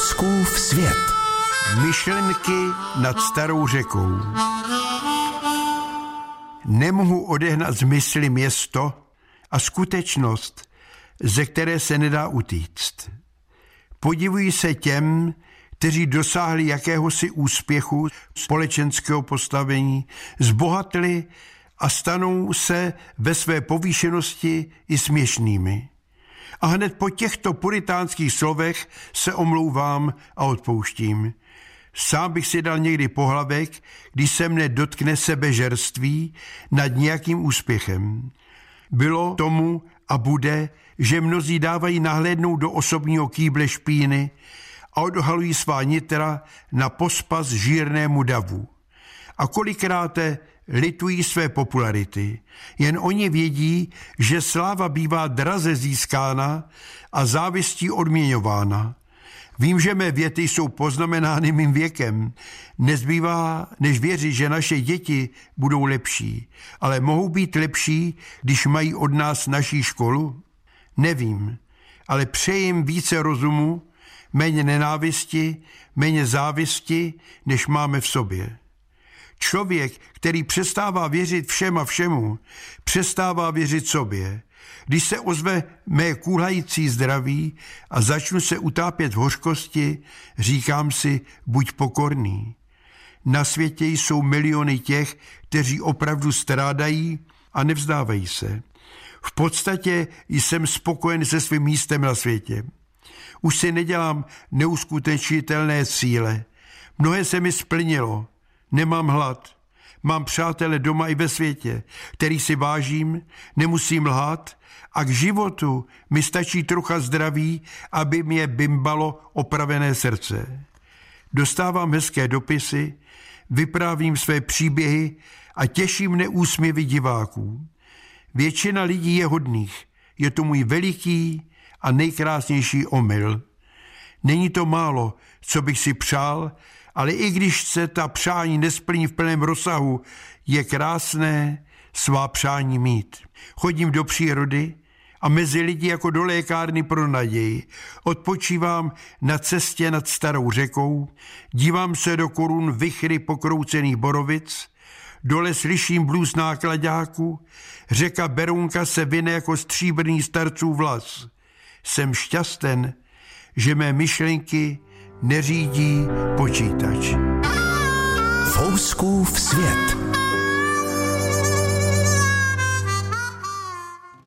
Fouskův svět. Myšlenky nad starou řekou. Nemohu odehnat z mysli město a skutečnost, ze které se nedá utíct. Podivuji se těm, kteří dosáhli jakéhosi úspěchu společenského postavení, zbohatli a stanou se ve své povýšenosti i směšnými. A hned po těchto puritánských slovech se omlouvám a odpouštím. Sám bych si dal někdy pohlavek, když se mne dotkne sebežerství nad nějakým úspěchem. Bylo tomu a bude, že mnozí dávají nahlédnout do osobního kýble špíny a odhalují svá nitra na pospas žírnému davu. A kolikráte litují své popularity. Jen oni vědí, že sláva bývá draze získána a závistí odměňována. Vím, že mé věty jsou poznamenány mým věkem. Nezbývá, než věřit, že naše děti budou lepší. Ale mohou být lepší, když mají od nás naší školu? Nevím, ale přejím více rozumu, méně nenávisti, méně závisti, než máme v sobě. Člověk, který přestává věřit všem a všemu, přestává věřit sobě. Když se ozve mé kůlající zdraví a začnu se utápět v hořkosti, říkám si, buď pokorný. Na světě jsou miliony těch, kteří opravdu strádají a nevzdávají se. V podstatě jsem spokojen se svým místem na světě. Už si nedělám neuskutečnitelné cíle. Mnohé se mi splnilo. Nemám hlad. Mám přátele doma i ve světě, který si vážím, nemusím lhát a k životu mi stačí trocha zdraví, aby mě bimbalo opravené srdce. Dostávám hezké dopisy, vyprávím své příběhy a těším neúsměvy diváků. Většina lidí je hodných. Je to můj veliký a nejkrásnější omyl. Není to málo, co bych si přál, ale i když se ta přání nesplní v plném rozsahu, je krásné svá přání mít. Chodím do přírody a mezi lidi jako do lékárny pro naději. Odpočívám na cestě nad starou řekou, dívám se do korun vychry pokroucených borovic, dole slyším blůz nákladáku, řeka Berunka se vyne jako stříbrný starců vlas. Jsem šťasten, že mé myšlenky neřídí počítač. Fouskův svět.